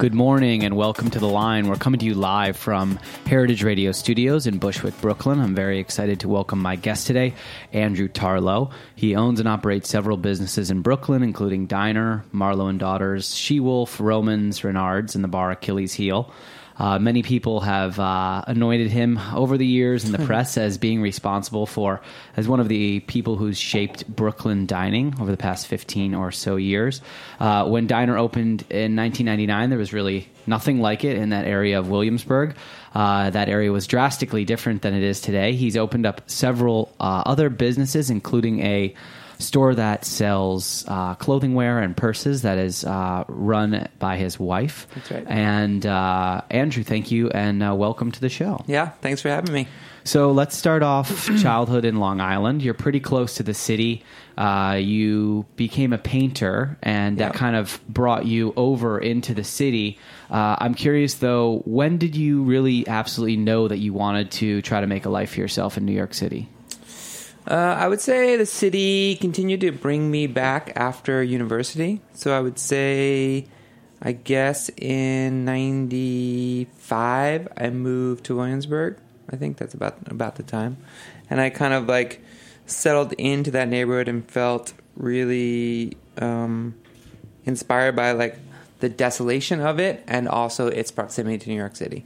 Good morning and welcome to The Line. We're coming to you live from Heritage Radio Studios in Bushwick, Brooklyn. I'm very excited to welcome my guest today, Andrew Tarlow. He owns and operates several businesses in Brooklyn, including Diner, Marlow and Daughters, She Wolf, Roman's, Reynards, and the bar Achilles Heel. Uh, many people have uh, anointed him over the years in the press as being responsible for, as one of the people who's shaped Brooklyn dining over the past 15 or so years. Uh, when Diner opened in 1999, there was really nothing like it in that area of Williamsburg. Uh, that area was drastically different than it is today. He's opened up several uh, other businesses, including a store that sells uh, clothing wear and purses that is uh, run by his wife. That's right. And uh, Andrew, thank you and uh, welcome to the show. Yeah, thanks for having me. So let's start off childhood in Long Island. You're pretty close to the city. Uh, you became a painter, and that Yeah. kind of brought you over into the city. Uh, I'm curious, though, when did you really absolutely know that you wanted to try to make a life for yourself in New York City? Uh, I would say the city continued to bring me back after university. So I would say, I guess in '95, I moved to Williamsburg. I think that's about about the time, and I kind of like settled into that neighborhood and felt really um, inspired by like the desolation of it and also its proximity to New York City.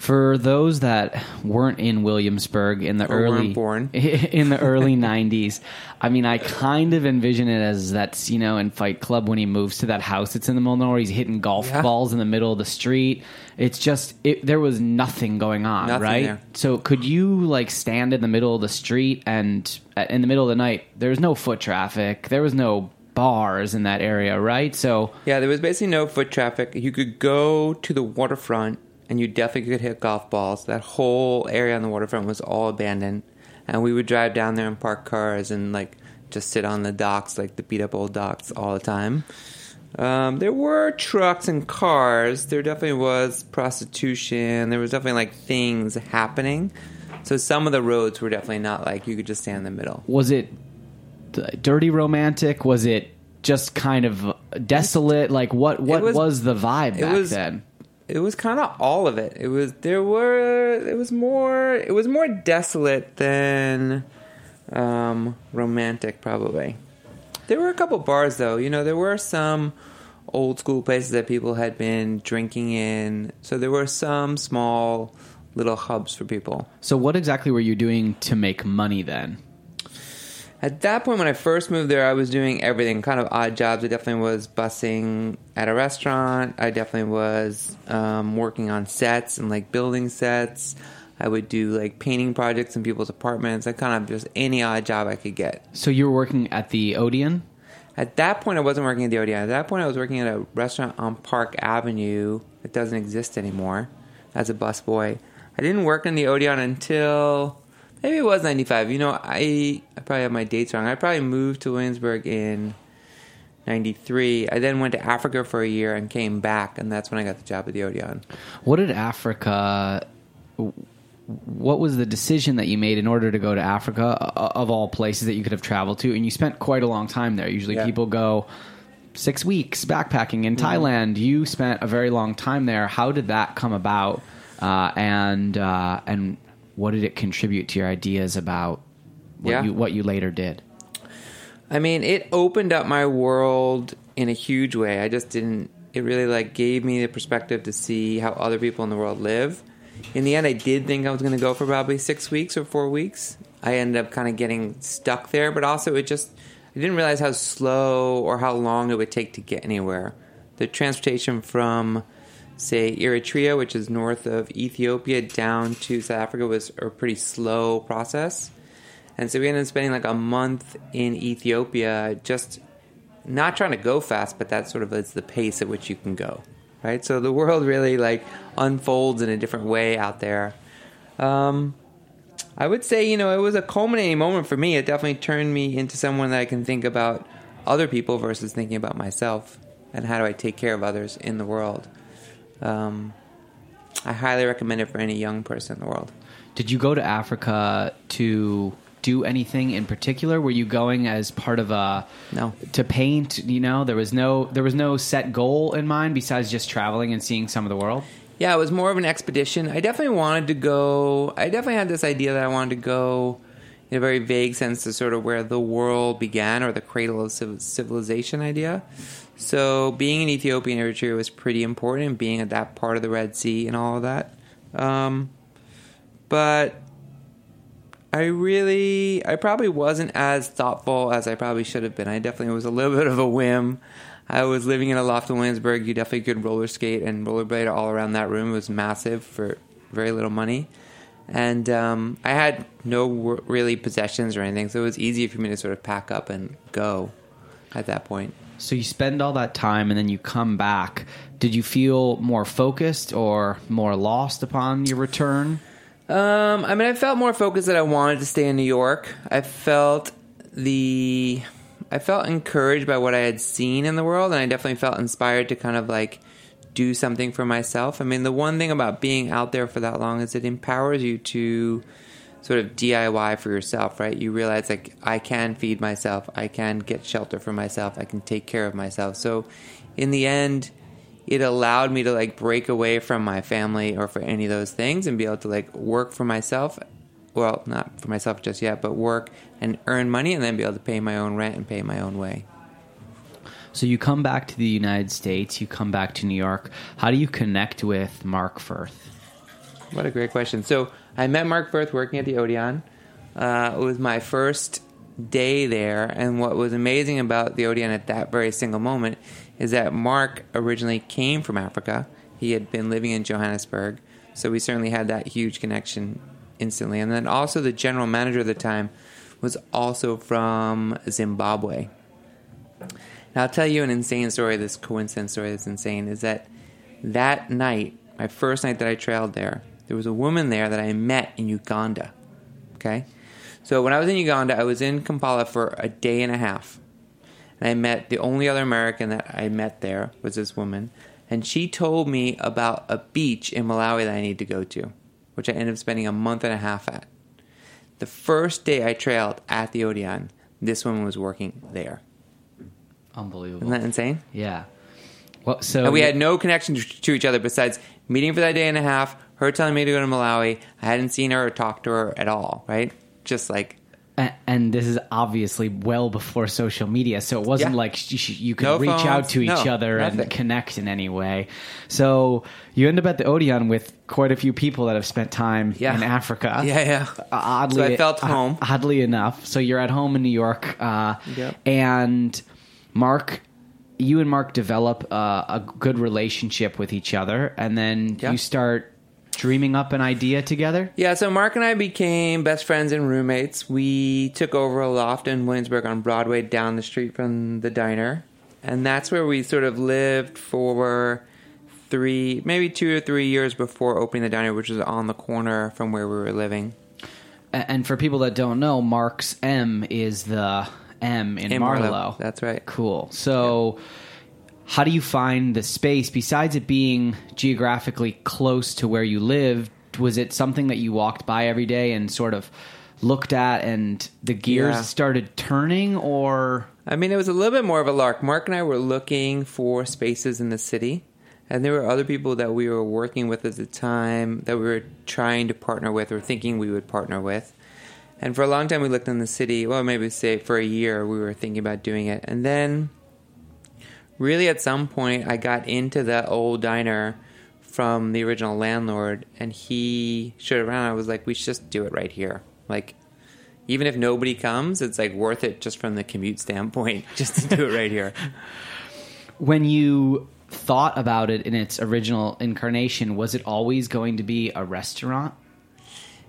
For those that weren't in Williamsburg in the Or early born. in the early '90s, I mean, I kind of envision it as that's you know in Fight Club when he moves to that house that's in the middle of nowhere, he's hitting golf Yeah. balls in the middle of the street. It's just it, there was nothing going on, Nothing right? there. So could you like stand in the middle of the street and uh, in the middle of the night? There was no foot traffic. There was no bars in that area, right? So Yeah, there was basically no foot traffic. You could go to the waterfront and you definitely could hit golf balls. That whole area on the waterfront was all abandoned. And we would drive down there and park cars and like just sit on the docks, like the beat up old docks all the time. Um, there were trucks and cars. There definitely was prostitution. There was definitely like things happening. So some of the roads were definitely not like you could just stand in the middle. was it dirty romantic? Was it just kind of desolate? Like what? What was, was- the vibe back was- then? It was kind of all of it. It was there were it was more it was more desolate than um, romantic probably. There were a couple bars though. You know, there were some old school places that people had been drinking in. So there were some small little hubs for people. So what exactly were you doing to make money then? At that point, when I first moved there, I was doing everything, kind of odd jobs. I definitely was bussing at a restaurant. I definitely was um, working on sets and like building sets. I would do like painting projects in people's apartments. I kind of just any odd job I could get. So you were working at the Odeon? At that point, I wasn't working at the Odeon. At that point, I was working at a restaurant on Park Avenue that doesn't exist anymore as a busboy. I didn't work in the Odeon until maybe it was 95. You know, I, I probably have my dates wrong. I probably moved to Williamsburg in 93. I then went to Africa for a year and came back, and that's when I got the job at the Odeon. What did Africa? What was the decision that you made in order to go to Africa, of all places that you could have traveled to? And you spent quite a long time there. Usually, Yeah. people go six weeks backpacking in Mm-hmm. Thailand. You spent a very long time there. How did that come about? Uh, and uh, and what did it contribute to your ideas about what Yeah. you what you later did? I mean, it opened up my world in a huge way. I just didn't. It really like gave me the perspective to see how other people in the world live. In the end, I did think I was going to go for probably six weeks or four weeks. I ended up kind of getting stuck there, but also it just I didn't realize how slow or how long it would take to get anywhere. The transportation from say Eritrea, which is north of Ethiopia, down to South Africa was a pretty slow process. And so we ended up spending like a month in Ethiopia, just not trying to go fast, but that sort of is the pace at which you can go, right? So the world really like unfolds in a different way out there. Um, I would say, you know, it was a culminating moment for me. It definitely turned me into someone that I can think about other people versus thinking about myself and how do I take care of others in the world. Um, I highly recommend it for any young person in the world. Did you go to Africa to do anything in particular? Were you going as part of a No. to paint? You know, there was no there was no set goal in mind besides just traveling and seeing some of the world. Yeah, it was more of an expedition. I definitely wanted to go. I definitely had this idea that I wanted to go in a very vague sense to sort of where the world began or the cradle of civilization idea. So being in Ethiopia and Eritrea was pretty important, being at that part of the Red Sea and all of that. Um, but I really, I probably wasn't as thoughtful as I probably should have been. I definitely was a little bit of a whim. I was living in a loft in Williamsburg. You definitely could roller skate and rollerblade all around that room. It was massive for very little money. And um, I had no really possessions or anything, so it was easy for me to sort of pack up and go at that point. So you spend all that time and then you come back. Did you feel more focused or more lost upon your return? Um, I mean, I felt more focused that I wanted to stay in New York. I felt the, I felt encouraged by what I had seen in the world, and I definitely felt inspired to kind of like do something for myself. I mean, the one thing about being out there for that long is it empowers you to sort of DIY for yourself, right? You realize like I can feed myself, I can get shelter for myself, I can take care of myself. So, in the end, it allowed me to like break away from my family or for any of those things and be able to like work for myself. Well, not for myself just yet, but work and earn money and then be able to pay my own rent and pay my own way. So you come back to the United States, you come back to New York. How do you connect with Mark Firth? What a great question. So I met Mark Firth working at the Odeon. Uh, it was my first day there, and what was amazing about the Odeon at that very single moment is that Mark originally came from Africa. He had been living in Johannesburg, so we certainly had that huge connection instantly. And then also the general manager at the time was also from Zimbabwe. Now I'll tell you an insane story. This coincidence story that's insane is that that night, my first night that I trailed there, there was a woman there that I met in Uganda. Okay, so when I was in Uganda, I was in Kampala for a day and a half, and I met the only other American that I met there was this woman, and she told me about a beach in Malawi that I need to go to, which I ended up spending a month and a half at. The first day I trailed at the Odeon, this woman was working there. Unbelievable. Isn't that insane? yeah. Well, so And we had no connection to, to each other besides meeting for that day and a half, her telling me to go to Malawi. I hadn't seen her or talked to her at all, right? Just like, and this is obviously well before social media, so it wasn't Yeah. like sh- sh- you could No reach phones, out to each no, other nothing. and connect in any way. So you end up at the Odeon with quite a few people that have spent time Yeah. in Africa. yeah, yeah. Oddly, So I felt uh, home. Oddly enough, so you're at home in New York, uh, Yep. and Mark, you and Mark develop uh, a good relationship with each other, and then Yeah. you start dreaming up an idea together? Yeah, so Mark and I became best friends and roommates. We took over a loft in Williamsburg on Broadway down the street from the diner. And that's where we sort of lived for three, maybe two or three years before opening the diner, which was on the corner from where we were living. And for people that don't know, Mark's M is the M in, In Marlow. Marlow, that's right. Cool. So, how do you find the space besides it being geographically close to where you live? Was it something that you walked by every day and sort of looked at and the gears Yeah. started turning or I mean, it was a little bit more of a lark. Mark and I were looking for spaces in the city, and there were other people that we were working with at the time that we were trying to partner with or thinking we would partner with. And for a long time, we looked in the city. Well, maybe say for a year, we were thinking about doing it. And then, really, at some point, I got into that old diner from the original landlord, and he showed around. I was like, we should just do it right here. Like, even if nobody comes, it's like worth it just from the commute standpoint, just to do it right here. when you thought about it in its original incarnation, was it always going to be a restaurant?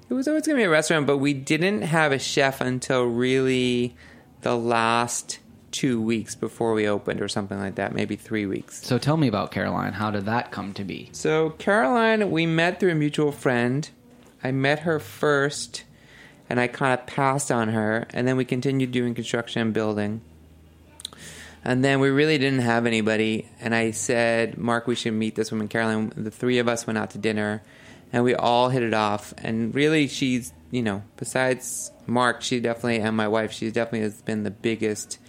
It was always going to be a restaurant, but we didn't have a chef until really the last two weeks before we opened, or something like that, maybe three weeks. So tell me about Caroline. How did that come to be? So Caroline, we met through a mutual friend. I met her first, and I kind of passed on her, and then we continued doing construction and building. And then we really didn't have anybody, and I said, Mark, we should meet this woman, Caroline. The three of us went out to dinner, and we all hit it off. And really, she's, you know, besides Mark, she definitely, and my wife, she definitely has been the biggest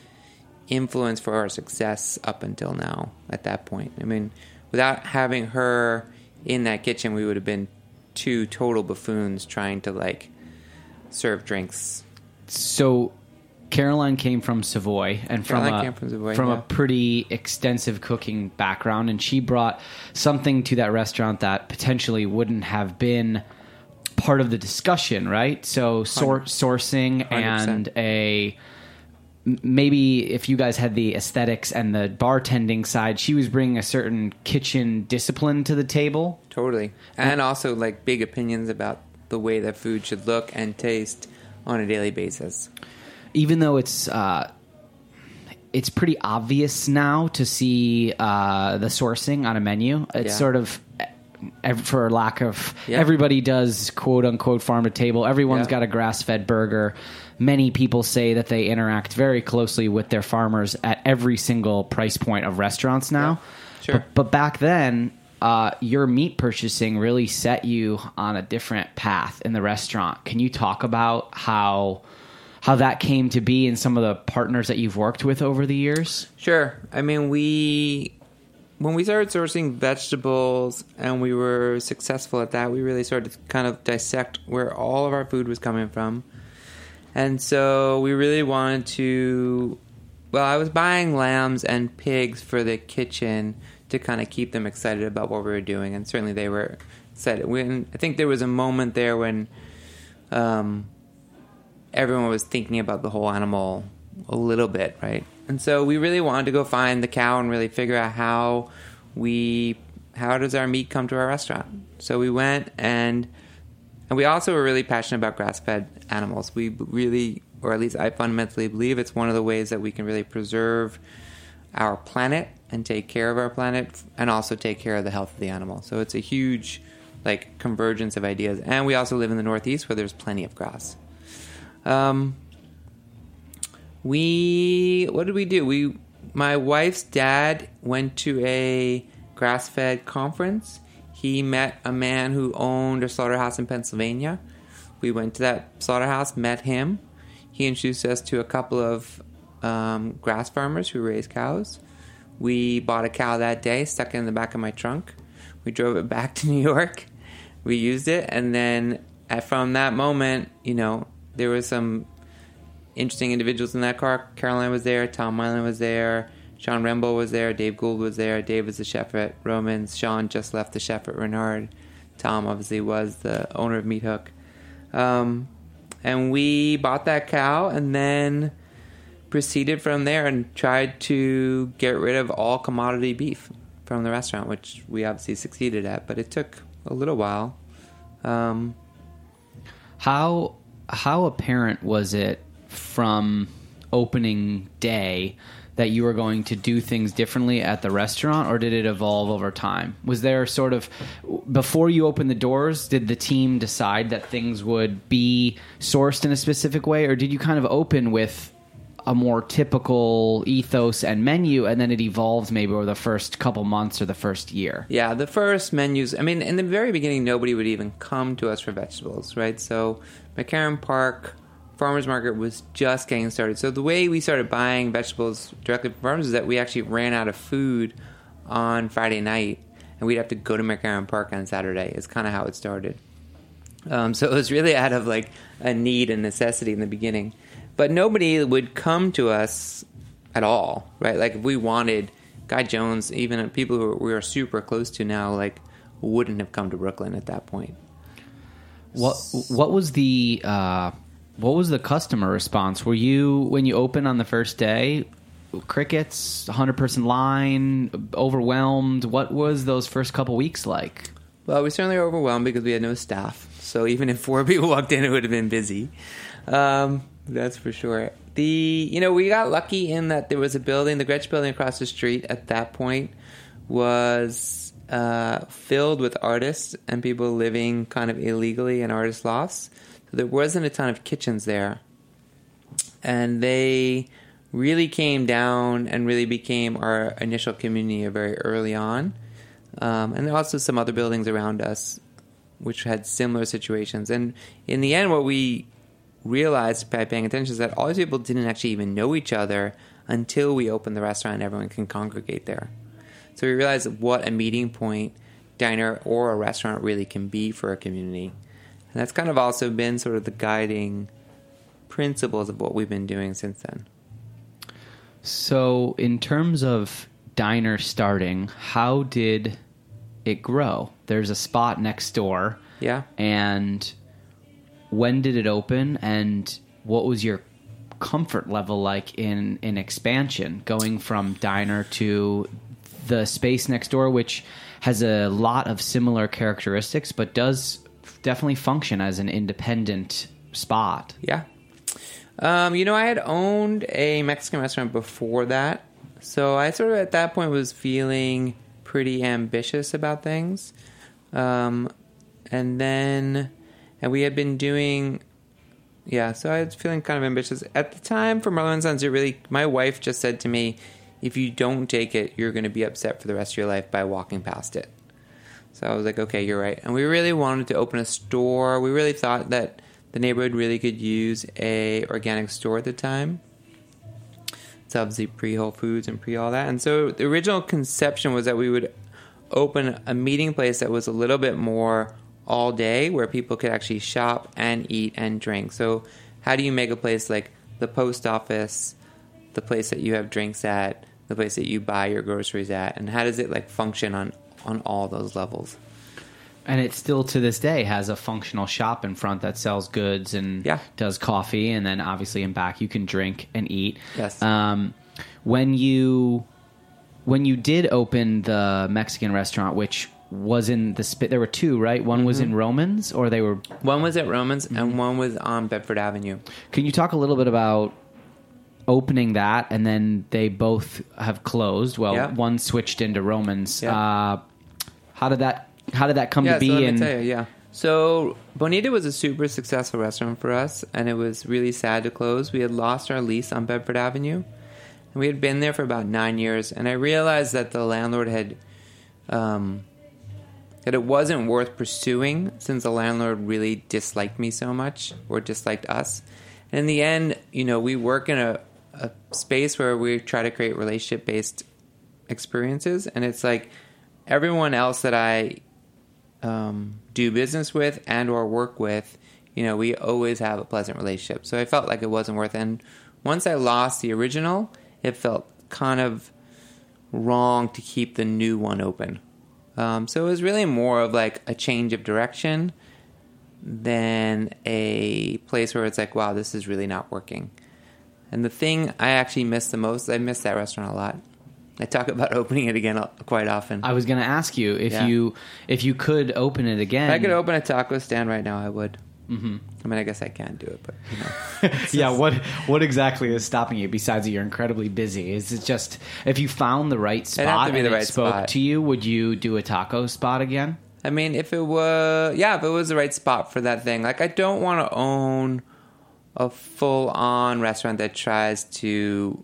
influence for our success up until now at that point. I mean, without having her in that kitchen, we would have been two total buffoons trying to like serve drinks. So Caroline came from Savoy and from Caroline a, from Savoy, from yeah. a pretty extensive cooking background, and she brought something to that restaurant that potentially wouldn't have been part of the discussion, right? So sor- sourcing and 100%. a m- maybe if you guys had the aesthetics and the bartending side, she was bringing a certain kitchen discipline to the table. Totally. And also like big opinions about the way that food should look and taste on a daily basis. even though it's uh, it's pretty obvious now to see uh, the sourcing on a menu. It's Yeah. sort of for lack of Yeah. everybody does quote unquote farm to table. Everyone's Yeah. got a grass fed burger. Many people say that they interact very closely with their farmers at every single price point of restaurants now. Yeah. Sure. But, but back then, uh, your meat purchasing really set you on a different path in the restaurant. Can you talk about how how that came to be and some of the partners that you've worked with over the years? Sure. I mean, we when we started sourcing vegetables and we were successful at that, we really started to kind of dissect where all of our food was coming from. And so we really wanted to well, I was buying lambs and pigs for the kitchen to kind of keep them excited about what we were doing, and certainly they were excited. When I think there was a moment there when um, everyone was thinking about the whole animal a little bit, right? And so we really wanted to go find the cow and really figure out how we how does our meat come to our restaurant. So we went and and we also were really passionate about grass-fed animals. We really or at least I fundamentally believe it's one of the ways that we can really preserve our planet and take care of our planet and also take care of the health of the animal. So it's a huge like convergence of ideas. And we also live in the Northeast where there's plenty of grass. Um, we what did we do? We my wife's dad went to a grass-fed conference. He met a man who owned a slaughterhouse in Pennsylvania. We went to that slaughterhouse, met him. He introduced us to a couple of um, grass farmers who raise cows. We bought a cow that day, stuck it in the back of my trunk. We drove it back to New York. We used it, and then at, from that moment, you know, there was some interesting individuals in that car. Caroline was there, Tom Mylan was there, Sean Rembold was there, Dave Gould was there. Dave was the chef at Roman's. Sean just left the chef at Reynard. Tom obviously was the owner of Meat Hook. Um, and we bought that cow and then proceeded from there and tried to get rid of all commodity beef from the restaurant, which we obviously succeeded at, but it took a little while. Um, How how apparent was it from opening day that you were going to do things differently at the restaurant, or did it evolve over time? Was there sort of before you opened the doors, did the team decide that things would be sourced in a specific way, or did you kind of open with a more typical ethos and menu, and then it evolves maybe over the first couple months or the first year? Yeah, the first menus. I mean, in the very beginning, nobody would even come to us for vegetables, right? So, McCarren Park Farmers Market was just getting started. So, the way we started buying vegetables directly from farmers is that we actually ran out of food on Friday night, and we'd have to go to McCarren Park on Saturday. Is kind of how it started. Um, so it was really out of like a need and necessity in the beginning. But nobody would come to us at all, right? Like if we wanted Guy Jones, even people who we are super close to now, like wouldn't have come to Brooklyn at that point. What what was the uh, what was the customer response? Were you when you opened on the first day? Crickets, hundred person line, overwhelmed. What was those first couple weeks like? Well, we certainly were overwhelmed because we had no staff. So even if four people walked in, it would have been busy. Um, that's for sure. The you know we got lucky in that there was a building, the Gretsch building across the street at that point was uh, filled with artists and people living kind of illegally in artist lofts. There wasn't a ton of kitchens there, and they really came down and really became our initial community very early on. Um, and there also some other buildings around us which had similar situations. And in the end, what we realized by paying attention is that all these people didn't actually even know each other until we opened the restaurant and everyone can congregate there. So we realized what a meeting point diner or a restaurant really can be for a community. And that's kind of also been sort of the guiding principles of what we've been doing since then. So, in terms of diner starting, how did it grow? There's a spot next door. Yeah. And when did it open and what was your comfort level like in in expansion going from diner to the space next door which has a lot of similar characteristics but does definitely function as an independent spot Yeah. Um, you know, I had owned a Mexican restaurant before that. So I sort of at that point was feeling pretty ambitious about things. Um, and then, and we had been doing, yeah, so I was feeling kind of ambitious. At the time for Marlow & Sons, it really, my wife just said to me, if you don't take it, you're going to be upset for the rest of your life by walking past it. So I was like, okay, you're right. And we really wanted to open a store. We really thought that the neighborhood really could use a organic store at the time. It's obviously pre Whole Foods and pre all that. And so the original conception was that we would open a meeting place that was a little bit more all day where people could actually shop and eat and drink. So how do you make a place like the post office, the place that you have drinks at, the place that you buy your groceries at, and how does it like function on on all those levels? and it still to this day has a functional shop in front that sells goods and Yeah. does coffee and then obviously in back you can drink and eat Yes. um, when you when you did open the mexican restaurant which was in the spit there were two right one was Mm-hmm. in romans or they were One was at Roman's and one was on Bedford Avenue. can you talk a little bit about opening that and then they both have closed well Yeah. one switched into romans Yeah. uh, how did that how did that come yeah, to be so let and me tell you, yeah. So Bonita was a super successful restaurant for us, and it was really sad to close. We had lost our lease on Bedford Avenue, and we had been there for about nine years. And I realized that the landlord had, um, that it wasn't worth pursuing since the landlord really disliked me so much or disliked us. And in the end, you know, we work in a, a space where we try to create relationship based experiences, and it's like everyone else that I um, do business with and or work with, you know, we always have a pleasant relationship. So I felt like it wasn't worth it. And once I lost the original, it felt kind of wrong to keep the new one open. Um, so it was really more of like a change of direction than a place where it's like, wow, this is really not working. And the thing I actually miss the most, I miss that restaurant a lot. I talk about opening it again quite often. I was going to ask you if Yeah. you if you could open it again. if I could open a taco stand right now, I would. Mm-hmm. I mean, I guess I can't do it, but you know. yeah, what what exactly is stopping you besides that you're incredibly busy? Is it just if you found the right spot to be and right spoke spot. to you, would you do a taco spot again? I mean, if it was, yeah, if it was the right spot for that thing. Like, I don't want to own a full on restaurant that tries to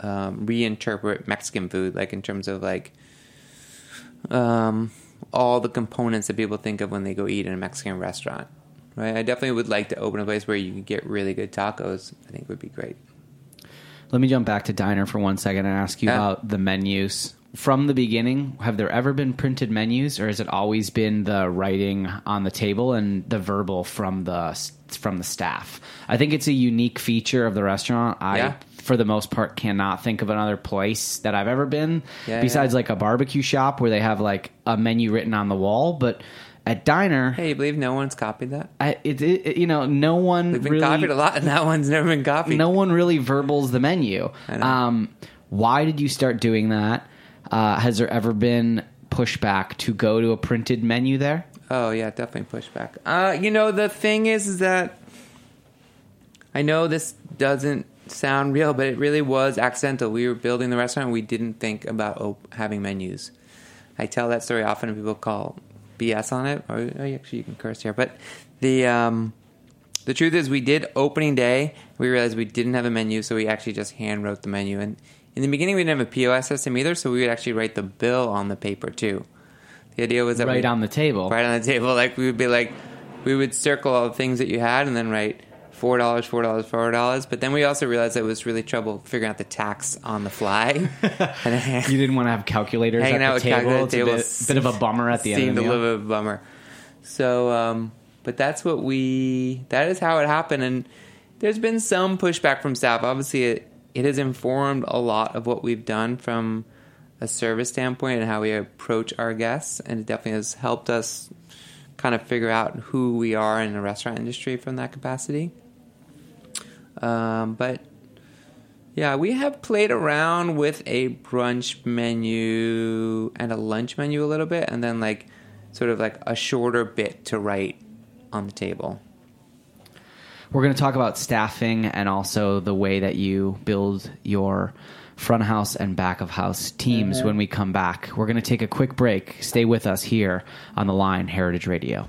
um, reinterpret Mexican food, like in terms of like um, all the components that people think of when they go eat in a Mexican restaurant. Right? I definitely would like to open a place where you can get really good tacos. I think would be great. Let me jump back to diner for one second and ask you Yeah. about the menus. From the beginning, have there ever been printed menus, or has it always been the writing on the table and the verbal from the from the staff? I think it's a unique feature of the restaurant. I, Yeah. For the most part, cannot think of another place that I've ever been Yeah, besides yeah. like a barbecue shop where they have like a menu written on the wall. But at diner, Hey, you believe no one's copied that? I, it, it, you know, no one We've been really copied a lot, and that one's never been copied. no one really verbals the menu. I know. Um, why did you start doing that? Uh, has there ever been pushback to go to a printed menu there? Oh yeah, definitely pushback. Uh, you know the thing is, is that I know this doesn't sound real, but it really was accidental. We were building the restaurant, and we didn't think about op- having menus. I tell that story often, and people call BS on it. Or oh, actually, you can curse here, but the um, the truth is, we did opening day. We realized we didn't have a menu, so we actually just hand wrote the menu. And in the beginning, we didn't have a POS system either, so we would actually write the bill on the paper too. The idea was that Right we, on the table. right on the table. Like we would be like, we would circle all the things that you had, and then write four dollars, four dollars, four dollars. But then we also realized that it was really trouble figuring out the tax on the fly. You didn't want to have calculators hanging at out the with table. It's a tables bit, bit of a bummer at the end seemed of the a meal. little bit of a bummer. So, um, but that's what we. That is how it happened, and there's been some pushback from staff. Obviously, it it has informed a lot of what we've done from a service standpoint and how we approach our guests, and it definitely has helped us kind of figure out who we are in the restaurant industry from that capacity. Um, but yeah, we have played around with a brunch menu and a lunch menu a little bit, and then like sort of like a shorter bit to write on the table. We're going to talk about staffing and also the way that you build your front of house and back of house teams when we come back. We're going to take a quick break. Stay with us here on the line, Heritage Radio.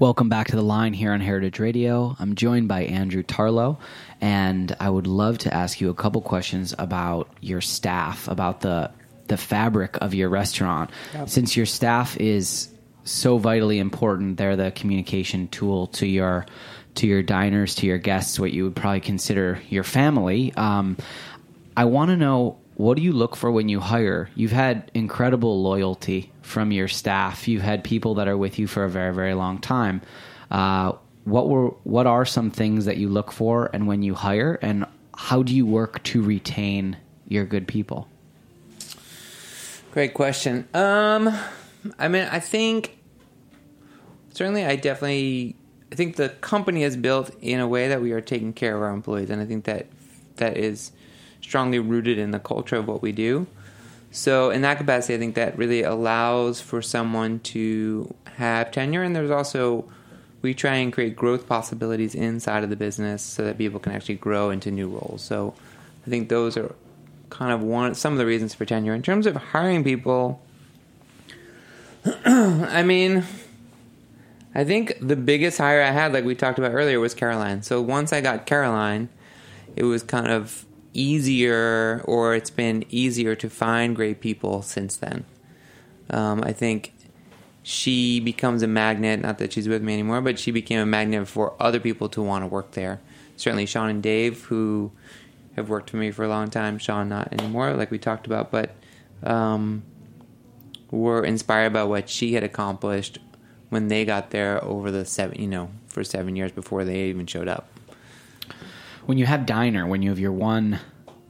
Welcome back to the line here on Heritage Radio. I'm joined by Andrew Tarlow, and I would love to ask you a couple questions about your staff, about the the fabric of your restaurant. Since your staff is so vitally important, they're the communication tool to your to your diners, to your guests, what you would probably consider your family. Um, I want to know what do you look for when you hire? You've had incredible loyalty from your staff. You've had people that are with you for a very, very long time. Uh, what were what are some things that you look for, and when you hire, and how do you work to retain your good people? Great question. Um, I mean, I think certainly, I definitely, I think the company is built in a way that we are taking care of our employees, and I think that that is strongly rooted in the culture of what we do. So, in that capacity, I think that really allows for someone to have tenure, and there's also we try and create growth possibilities inside of the business so that people can actually grow into new roles. So, I think those are kind of one some of the reasons for tenure. In terms of hiring people, I mean, I think the biggest hire I had, like we talked about earlier, was Caroline. So once I got Caroline, it was kind of easier, or it's been easier to find great people since then. Um, I think she becomes a magnet. Not that she's with me anymore, but she became a magnet for other people to want to work there. Certainly, Sean and Dave, who have worked for me for a long time. Sean, not anymore, like we talked about, but um, were inspired by what she had accomplished when they got there over the seven, you know, for seven years before they even showed up. When you have diner, when you have your one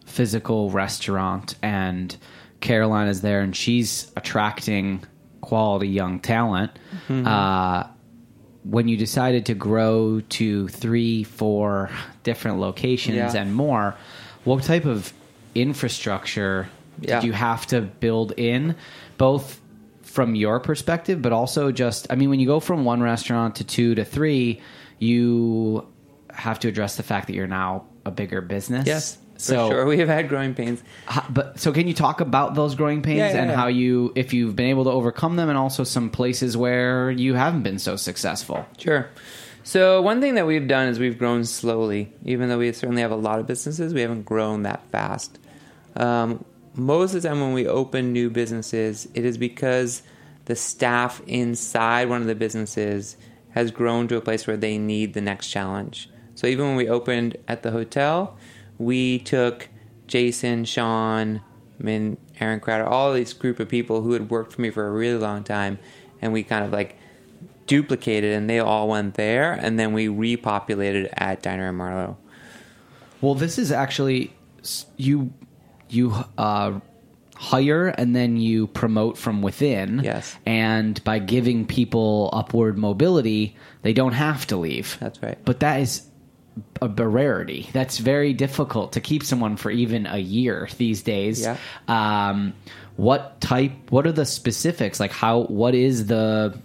physical restaurant, and Caroline is there, and she's attracting quality young talent. Mm-hmm. Uh, when you decided to grow to three, four different locations yeah. and more, what type of infrastructure yeah. did you have to build in, both from your perspective, but also just, I mean, when you go from one restaurant to two to three, you have to address the fact that you're now a bigger business. Yes. So sure, we have had growing pains. How, but so, can you talk about those growing pains yeah, yeah, and yeah. how you, if you've been able to overcome them, and also some places where you haven't been so successful? Sure. So one thing that we've done is we've grown slowly. Even though we certainly have a lot of businesses, we haven't grown that fast. Um, most of the time when we open new businesses, it is because the staff inside one of the businesses has grown to a place where they need the next challenge. So even when we opened at the hotel, we took Jason, Sean, I mean, Aaron Crowder, all these group of people who had worked for me for a really long time, and we kind of like duplicated, and they all went there, and then we repopulated at Diner and Marlow. Well, this is actually you you uh, hire and then you promote from within. Yes. And by giving people upward mobility, they don't have to leave. That's right. But that is a rarity. That's very difficult to keep someone for even a year these days. Yeah. Um, what type? What are the specifics? Like how? What is the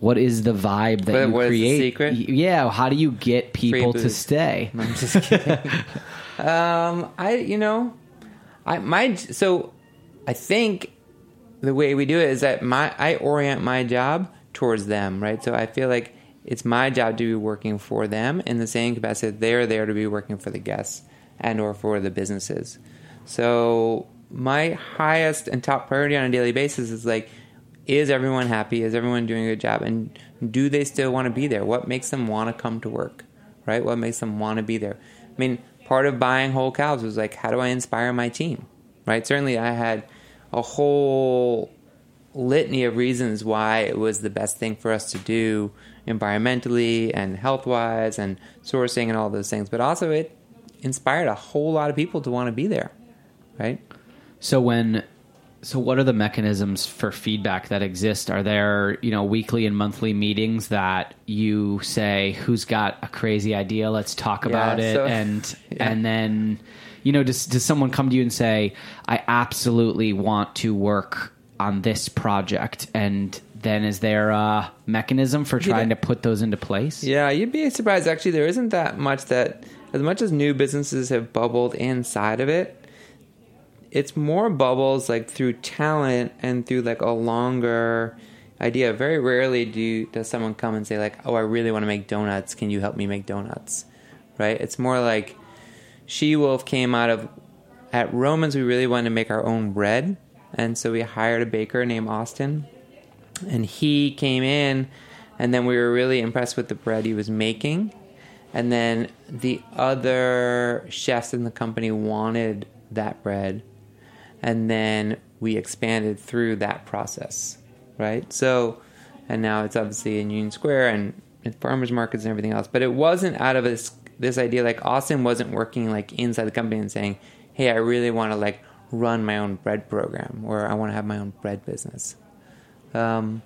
what is the vibe that what, you what create? Yeah, how do you get people to stay? I'm just kidding. um, I you know, I my so I think the way we do it is that my I orient my job towards them, right? So I feel like it's my job to be working for them in the same capacity they're there to be working for the guests and or for the businesses. So my highest and top priority on a daily basis is like is everyone happy? Is everyone doing a good job? And do they still want to be there? What makes them want to come to work? Right? What makes them want to be there? I mean, part of buying whole cows was like, how do I inspire my team? Right? Certainly, I had a whole litany of reasons why it was the best thing for us to do environmentally and health wise and sourcing and all those things. But also, it inspired a whole lot of people to want to be there. Right? So, when so, what are the mechanisms for feedback that exist? Are there, you know, weekly and monthly meetings that you say, "Who's got a crazy idea? Let's talk about it," so, and yeah. and then, you know, does does someone come to you and say, "I absolutely want to work on this project," and then is there a mechanism for trying to put those into place? Yeah, you'd be surprised. Actually, there isn't that much that, as much as new businesses have bubbled inside of it it's more bubbles like through talent and through like a longer idea. Very rarely do does someone come and say like, "Oh, I really want to make donuts. Can you help me make donuts?" Right? It's more like She Wolf came out of at Roman's. We really wanted to make our own bread, and so we hired a baker named Austin, and he came in, and then we were really impressed with the bread he was making, and then the other chefs in the company wanted that bread, and then we expanded through that process, right? So, and now it's obviously in Union Square and farmers markets and everything else. But it wasn't out of this this idea like Austin wasn't working like inside the company and saying, "Hey, I really want to like run my own bread program or I want to have my own bread business." Um,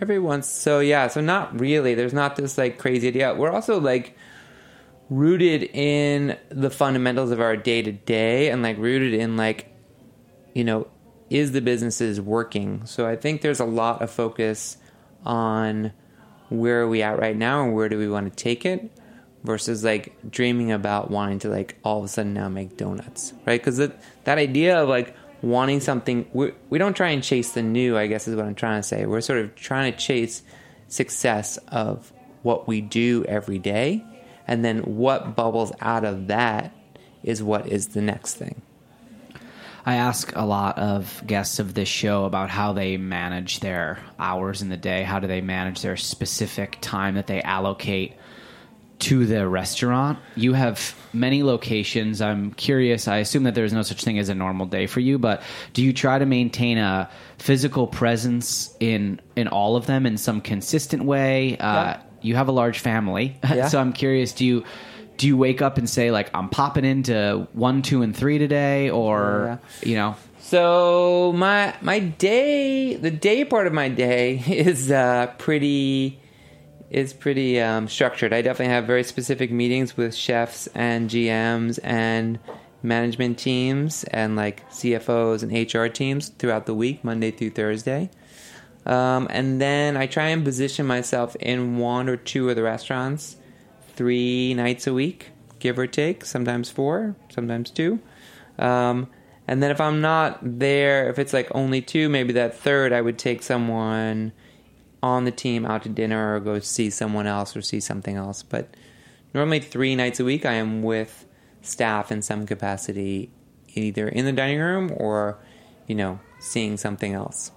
every so yeah, so not really. There's not this like crazy idea. We're also like rooted in the fundamentals of our day to day and like rooted in like you know is the businesses working so i think there's a lot of focus on where are we at right now and where do we want to take it versus like dreaming about wanting to like all of a sudden now make donuts right because that, that idea of like wanting something we, we don't try and chase the new i guess is what i'm trying to say we're sort of trying to chase success of what we do every day and then what bubbles out of that is what is the next thing. I ask a lot of guests of this show about how they manage their hours in the day. How do they manage their specific time that they allocate to the restaurant? You have many locations. I'm curious. I assume that there's no such thing as a normal day for you, but do you try to maintain a physical presence in in all of them in some consistent way? Uh, Yeah you have a large family, Yeah. so I'm curious. Do you do you wake up and say like I'm popping into one, two, and three today, or you know? So my my day, the day part of my day is uh, pretty is pretty um, structured. I definitely have very specific meetings with chefs and GMs and management teams and like CFOs and HR teams throughout the week, Monday through Thursday. Um, and then I try and position myself in one or two of the restaurants three nights a week, give or take, sometimes four, sometimes two. Um, and then if I'm not there, if it's like only two, maybe that third, I would take someone on the team out to dinner or go see someone else or see something else. But normally three nights a week, I am with staff in some capacity, either in the dining room or, you know, seeing something else.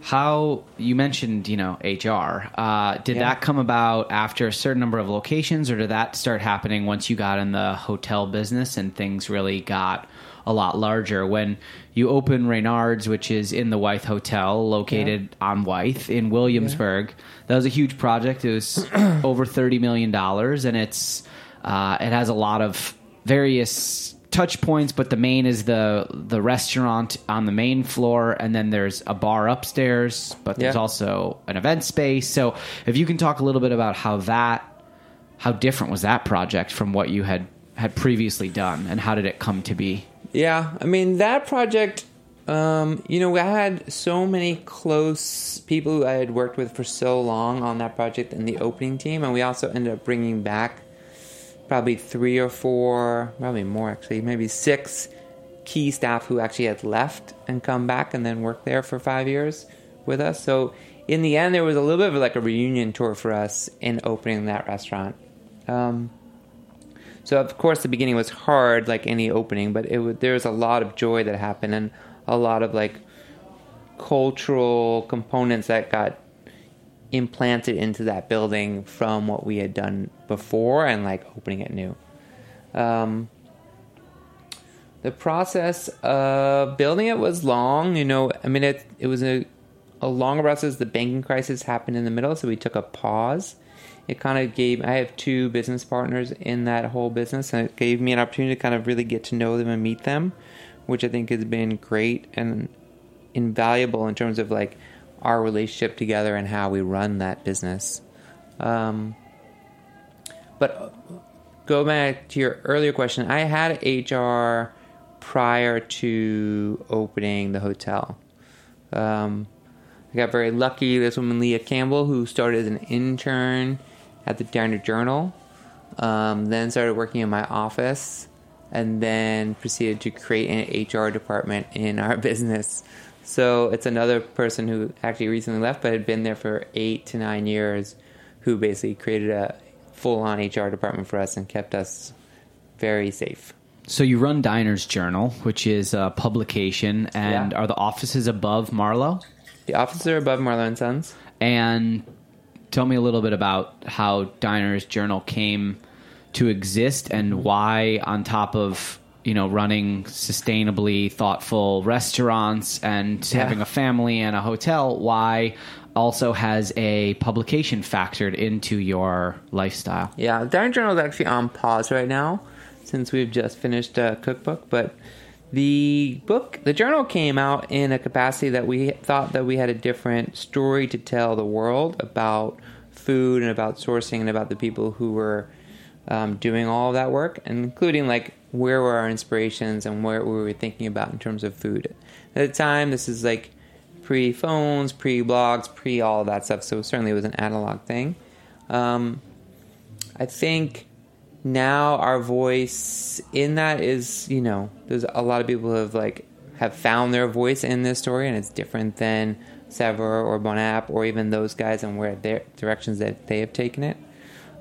How you mentioned, you know, HR. Uh, did Yeah. that come about after a certain number of locations, or did that start happening once you got in the hotel business and things really got a lot larger? When you open Reynard's, which is in the Wythe Hotel, located on Wythe in Williamsburg, that was a huge project. It was over thirty million dollars, and it's uh, it has a lot of various touch points, but the main is the the restaurant on the main floor, and then there's a bar upstairs. But there's Yeah. also an event space. So if you can talk a little bit about how that how different was that project from what you had had previously done, and how did it come to be? Yeah, I mean that project. Um, you know, I had so many close people who I had worked with for so long on that project and the opening team, and we also ended up bringing back probably three or four, probably more actually, maybe six key staff who actually had left and come back and then worked there for five years with us. So in the end, there was a little bit of like a reunion tour for us in opening that restaurant. Um, so of course the beginning was hard, like any opening, but it was, there was a lot of joy that happened and a lot of like cultural components that got implanted into that building from what we had done before and like opening it new. Um, the process of building it was long. You know, I mean, it it was a a longer process. The banking crisis happened in the middle, so we took a pause. It kind of gave. I have two business partners in that whole business, and it gave me an opportunity to kind of really get to know them and meet them, which I think has been great and invaluable in terms of like our relationship together and how we run that business. Um, but go back to your earlier question. I had HR prior to opening the hotel. Um, I got very lucky. This woman, Leah Campbell, who started as an intern at the Diner Journal, um, then started working in my office, and then proceeded to create an HR department in our business. So it's another person who actually recently left, but had been there for eight to nine years, who basically created a full-on HR department for us and kept us very safe. So you run Diners Journal, which is a publication, and Yeah. are the offices above Marlow? The offices are above Marlow and Sons. And tell me a little bit about how Diner's Journal came to exist and why, on top of you know running sustainably thoughtful restaurants and Yeah. having a family and a hotel, why also has a publication factored into your lifestyle. Yeah, Diner Journal is actually on pause right now since we've just finished a cookbook. But the book, the journal came out in a capacity that we thought that we had a different story to tell the world about food and about sourcing and about the people who were um, doing all of that work, including like where were our inspirations and where were we thinking about in terms of food. At the time, this is like pre phones, pre blogs, pre all that stuff. So certainly it was an analog thing. Um, I think now our voice in that is, you know, there's a lot of people have like have found their voice in this story, and it's different than Saveur or Bon App or even those guys and where their directions that they have taken it.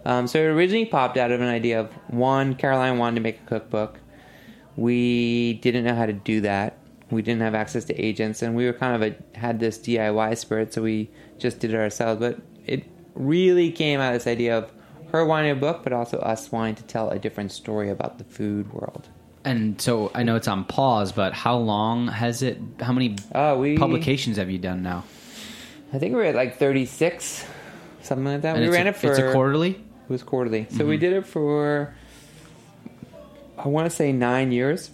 Um, so it originally popped out of an idea of one, Caroline wanted to make a cookbook. We didn't know how to do that. We didn't have access to agents, and we were kind of a, had this DIY spirit, so we just did it ourselves. But it really came out of this idea of her wanting a book, but also us wanting to tell a different story about the food world. And so I know it's on pause, but how long has it? How many Uh, we publications have you done now? I think we're at like 36, something like that. And we ran a, it for It's a quarterly. It was quarterly, so we did it for I want to say nine years.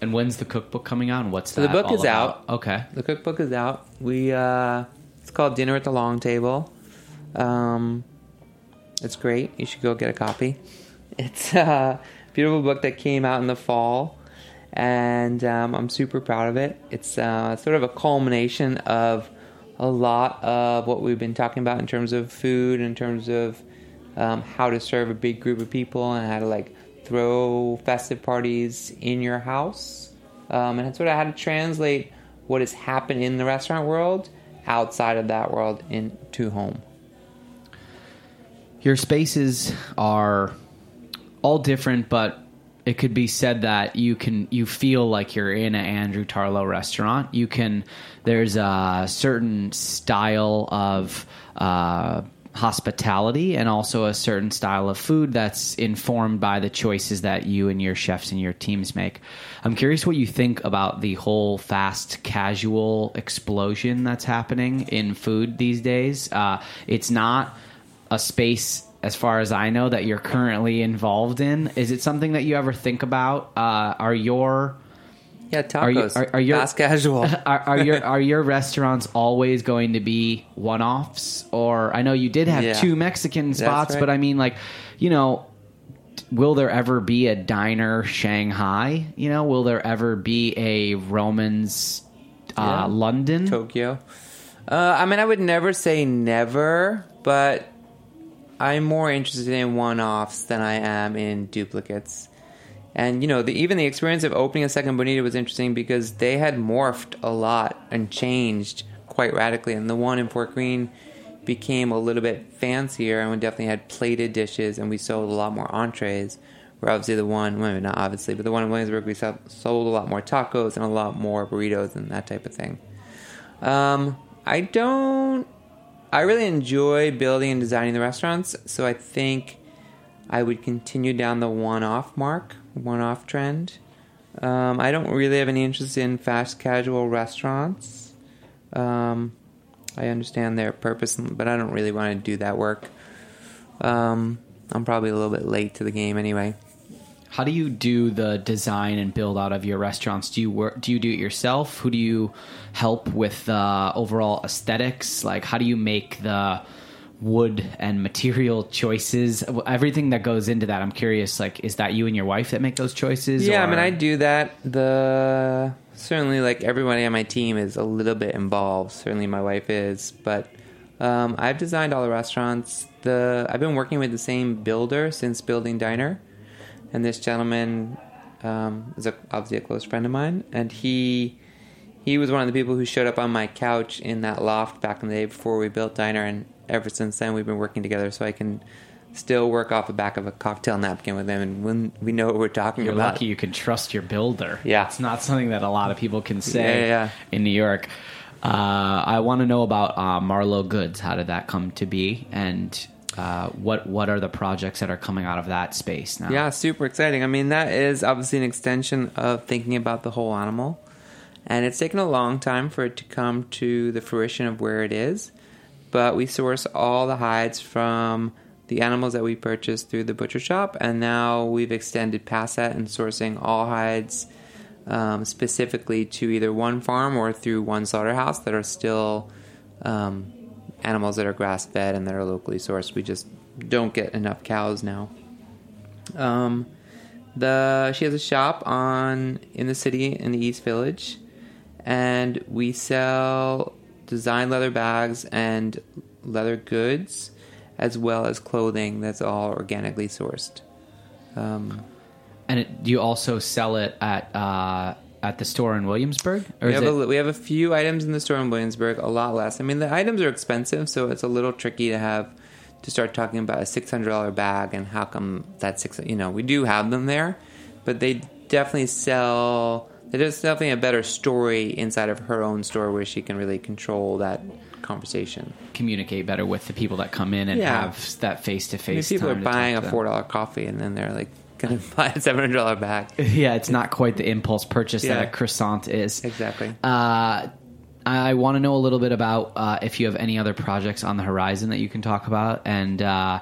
And when's the cookbook coming out? And what's So the book is about? Okay. The cookbook is out. We uh, it's called Dinner at the Long Table. Um, it's great. You should go get a copy. It's a beautiful book that came out in the fall, and um, I'm super proud of it. It's uh, sort of a culmination of a lot of what we've been talking about in terms of food, in terms of um, how to serve a big group of people, and how to like throw festive parties in your house, um, and sort of how to translate what has happened in the restaurant world outside of that world into home. Your spaces are all different, but it could be said that you can you feel like you're in an Andrew Tarlow restaurant. You can there's a certain style of uh, hospitality and also a certain style of food that's informed by the choices that you and your chefs and your teams make. I'm curious what you think about the whole fast casual explosion that's happening in food these days. Uh, it's not a space as far as I know that you're currently involved in. Is it something that you ever think about? Uh, are your Yeah, Are you- tacos. are- are your- fast casual? are, are your are your restaurants always going to be one offs? Or I know you did have Yeah. two Mexican spots, right. but I mean, like, you know, will there ever be a diner Shanghai? You know, will there ever be a Roman's uh, Yeah. London? Tokyo. Uh, I mean, I would never say never, but I'm more interested in one-offs than I am in duplicates. And you know, the, even the experience of opening a second Bonita was interesting because they had morphed a lot and changed quite radically. And the one in Fort Greene became a little bit fancier, and we definitely had plated dishes, and we sold a lot more entrees. Where obviously the one, well, not obviously, but the one in Williamsburg, we sold, a lot more tacos and a lot more burritos and that type of thing. Um, I don't. I really enjoy building and designing the restaurants, so I think I would continue down the one-off mark, one-off trend. Um, I don't really have any interest in fast casual restaurants. Um, I understand their purpose, but I don't really want to do that work. Um, I'm probably a little bit late to the game anyway. How do you do the design and build out of your restaurants? Do you work? Do you do it yourself? Who do you help with the overall aesthetics? Like, how do you make the wood and material choices? Everything that goes into that. I'm curious. Like, is that you and your wife that make those choices? Yeah, I mean, I do that. The certainly like everybody on my team is a little bit involved. Certainly, my wife is, but um, I've designed all the restaurants. The I've been working with the same builder since building Diner, and this gentleman um, is a, obviously a close friend of mine, and he he was one of the people who showed up on my couch in that loft back in the day before we built Diner, and ever since then we've been working together. So I can still work off the back of a cocktail napkin with him, and when we know what we're talking You're about. lucky you can trust your builder. Yeah. It's not something that a lot of people can say Yeah, yeah, yeah. in New York. Uh, I want to know about uh, Marlow Goods. How did that come to be, and uh, what what are the projects that are coming out of that space now? Yeah, super exciting. I mean, that is obviously an extension of thinking about the whole animal. And it's taken a long time for it to come to the fruition of where it is. But we source all the hides from the animals that we purchase through the butcher shop. And now we've extended past that and sourcing all hides um, specifically to either one farm or through one slaughterhouse that are still um, animals that are grass fed and that are locally sourced. We just don't get enough cows now. Um, the she has a shop on in the city in the East Village, and we sell design leather bags and leather goods, as well as clothing that's all organically sourced. Um, And it, do you also sell it at uh, at the store in Williamsburg, or we have, it? a, we have a few items in the store in Williamsburg, a lot less. I mean, the items are expensive, so it's a little tricky to have to start talking about a six hundred dollar bag and how come that's six. You know, we do have them there, but they definitely sell. There's definitely a better story inside of her own store where she can really control that conversation. communicate better with the people that come in and Yeah. have that face to face. people are buying a four dollar coffee and then they're like going to buy a seven hundred dollar bag. Yeah, it's not quite the impulse purchase Yeah. that a croissant is. Exactly. Uh, I want to know a little bit about uh, if you have any other projects on the horizon that you can talk about, and uh,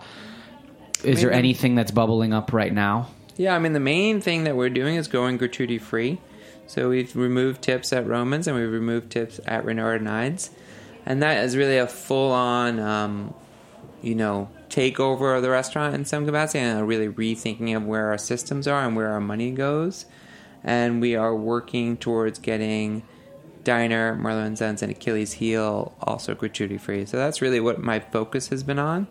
is there anything that's bubbling up right now? Yeah, I mean the main thing that we're doing is going gratuity free. So we've removed tips at Roman's and we've removed tips at Reynard and Ides, and that is really a full on, um, you know, takeover of the restaurant in some capacity and a really rethinking of where our systems are and where our money goes. And we are working towards getting Diner, Marlow and and Achilles Heel also gratuity free. So that's really what my focus has been on.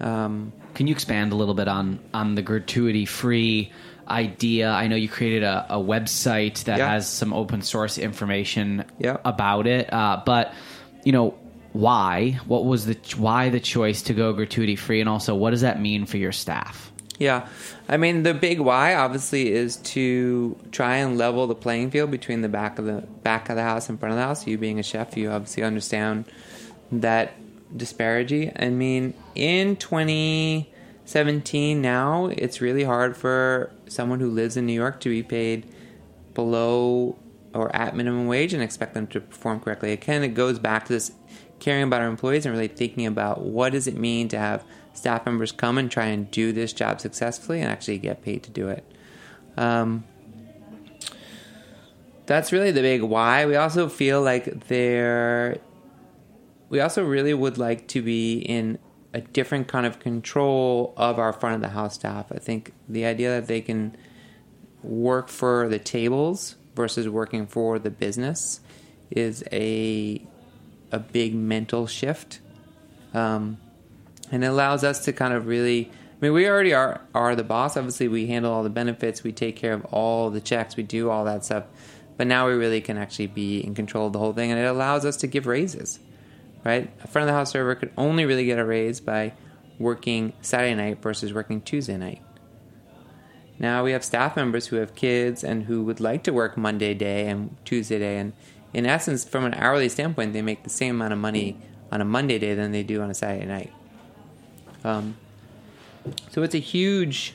Um, Can you expand a little bit on on the gratuity free idea? I know you created a, a website that Yeah. has some open source information Yeah. about it, uh, but you know why? What was the why the choice to go gratuity free, and also what does that mean for your staff? Yeah, I mean the big why obviously is to try and level the playing field between the back of the back of the house and front of the house. You being a chef, you obviously understand that disparity. I mean, in 2017 now, it's really hard for someone who lives in New York to be paid below or at minimum wage and expect them to perform correctly. Again, it goes back to this caring about our employees and really thinking about what does it mean to have staff members come and try and do this job successfully and actually get paid to do it. Um, that's really the big why. We also feel like there, we also really would like to be in a different kind of control of our front of the house staff. I think the idea that they can work for the tables versus working for the business is a a big mental shift, um, and it allows us to kind of really. I mean, we already are are the boss. Obviously, we handle all the benefits, we take care of all the checks, we do all that stuff. But now we really can actually be in control of the whole thing, and it allows us to give raises. Right, a front of the house server could only really get a raise by working Saturday night versus working Tuesday night. Now we have staff members who have kids and who would like to work Monday day and Tuesday day. And in essence, from an hourly standpoint, they make the same amount of money on a Monday day than they do on a Saturday night. Um, so it's a huge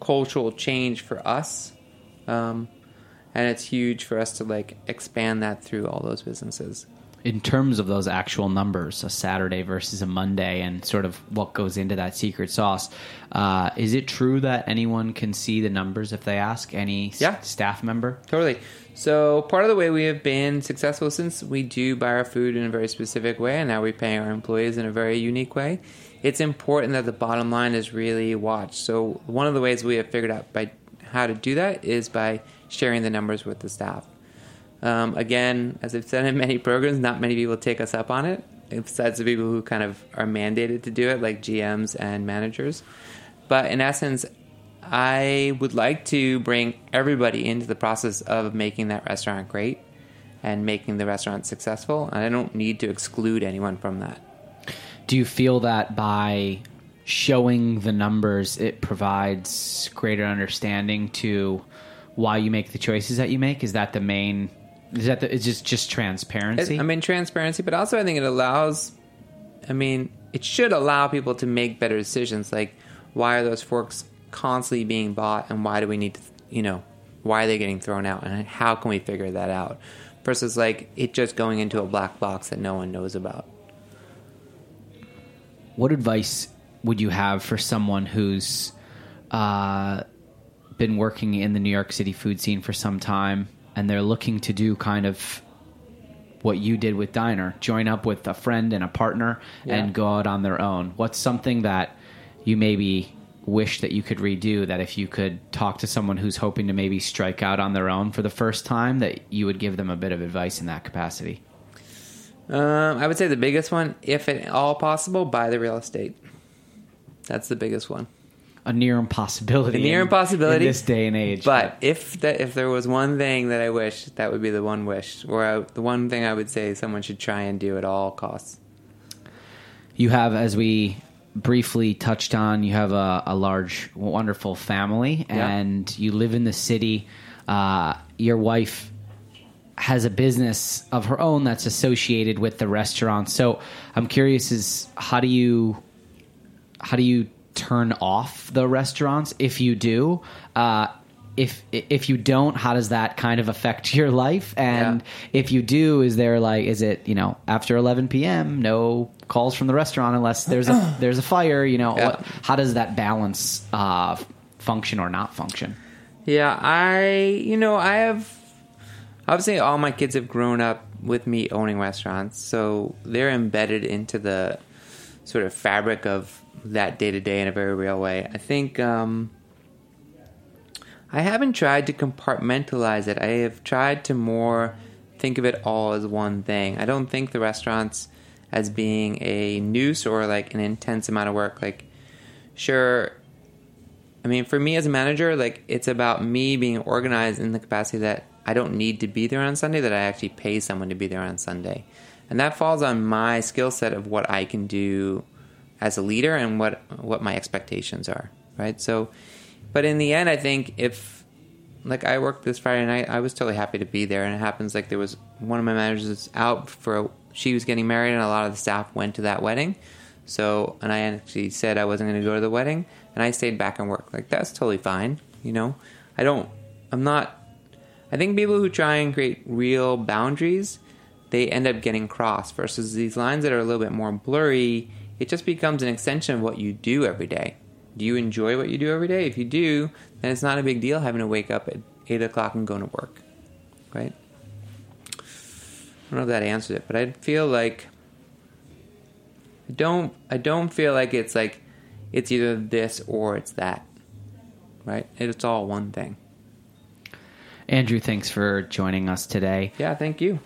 cultural change for us. Um, and it's huge for us to like expand that through all those businesses. In terms of those actual numbers, a Saturday versus a Monday, and sort of what goes into that secret sauce, uh, is it true that anyone can see the numbers if they ask any s- staff member? Totally. So part of the way we have been successful since we do buy our food in a very specific way, and now we pay our employees in a very unique way. It's important that the bottom line is really watched. So one of the ways we have figured out by how to do that is by sharing the numbers with the staff. Um, again, as I've said in many programs, not many people take us up on it, besides the people who kind of are mandated to do it, like GMs and managers. But in essence, I would like to bring everybody into the process of making that restaurant great and making the restaurant successful. And I don't need to exclude anyone from that. Do you feel that by showing the numbers, it provides greater understanding to why you make the choices that you make? Is that the main Is that the, it's just just transparency? I mean, transparency, but also I think it allows. I mean, it should allow people to make better decisions. Like, why are those forks constantly being bought, and why do we need to, you know, why are they getting thrown out, and how can we figure that out? Versus like it just going into a black box that no one knows about. what advice would you have for someone who's uh, been working in the New York City food scene for some time and they're looking to do kind of what you did with Diner, join up with a friend and a partner Yeah. and go out on their own? What's something that you maybe wish that you could redo that if you could talk to someone who's hoping to maybe strike out on their own for the first time that you would give them a bit of advice in that capacity? Um, I would say the biggest one, if at all possible, buy the real estate. That's the biggest one. A near impossibility. A near in- impossibility in this day and age. But if that if there was one thing that I wish, that would be the one wish, or I, the one thing I would say someone should try and do at all costs. You have, as we briefly touched on, you have a, a large, wonderful family, Yeah. and you live in the city. Uh, your wife has a business of her own that's associated with the restaurant. So I'm curious: is how do you how do you turn off the restaurants if you do? Uh, if if you don't, how does that kind of affect your life? And Yeah. if you do, is there like is it you know after 11 p.m. no calls from the restaurant unless there's a there's a fire? You know Yeah. what, how does that balance uh, function or not function? Yeah, I you know I have obviously all my kids have grown up with me owning restaurants, so they're embedded into the sort of fabric of that day to day in a very real way. I think um, I haven't tried to compartmentalize it. I have tried to more think of it all as one thing. I don't think the restaurants as being a noose or like an intense amount of work. Like, sure, I mean, for me as a manager, like it's about me being organized in the capacity that I don't need to be there on Sunday, that I actually pay someone to be there on Sunday. And that falls on my skill set of what I can do as a leader and what what my expectations are, right? So but in the end I think if like I worked this Friday night, I was totally happy to be there and it happens like there was one of my managers was out for a, she was getting married and a lot of the staff went to that wedding. So, and I actually said I wasn't going to go to the wedding, and I stayed back and worked. Like that's totally fine, you know. I don't. I'm not. I think people who try and create real boundaries, they end up getting crossed. Versus these lines that are a little bit more blurry, it just becomes an extension of what you do every day. Do you enjoy what you do every day? If you do, then it's not a big deal having to wake up at eight o'clock and go to work, right? I don't know if that answers it, but I feel like I don't I don't feel like it's like it's either this or it's that. Right? It's all one thing. Andrew, thanks for joining us today. Yeah, thank you.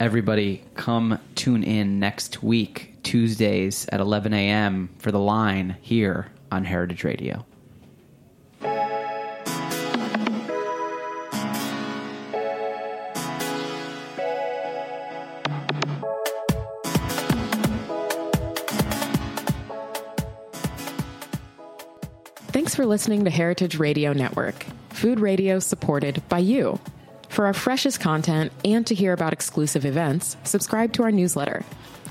Everybody, come tune in next week, Tuesdays at 11 a.m. for The Line here on Heritage Radio. Thanks for listening to Heritage Radio Network, food radio supported by you. For our freshest content and to hear about exclusive events, subscribe to our newsletter.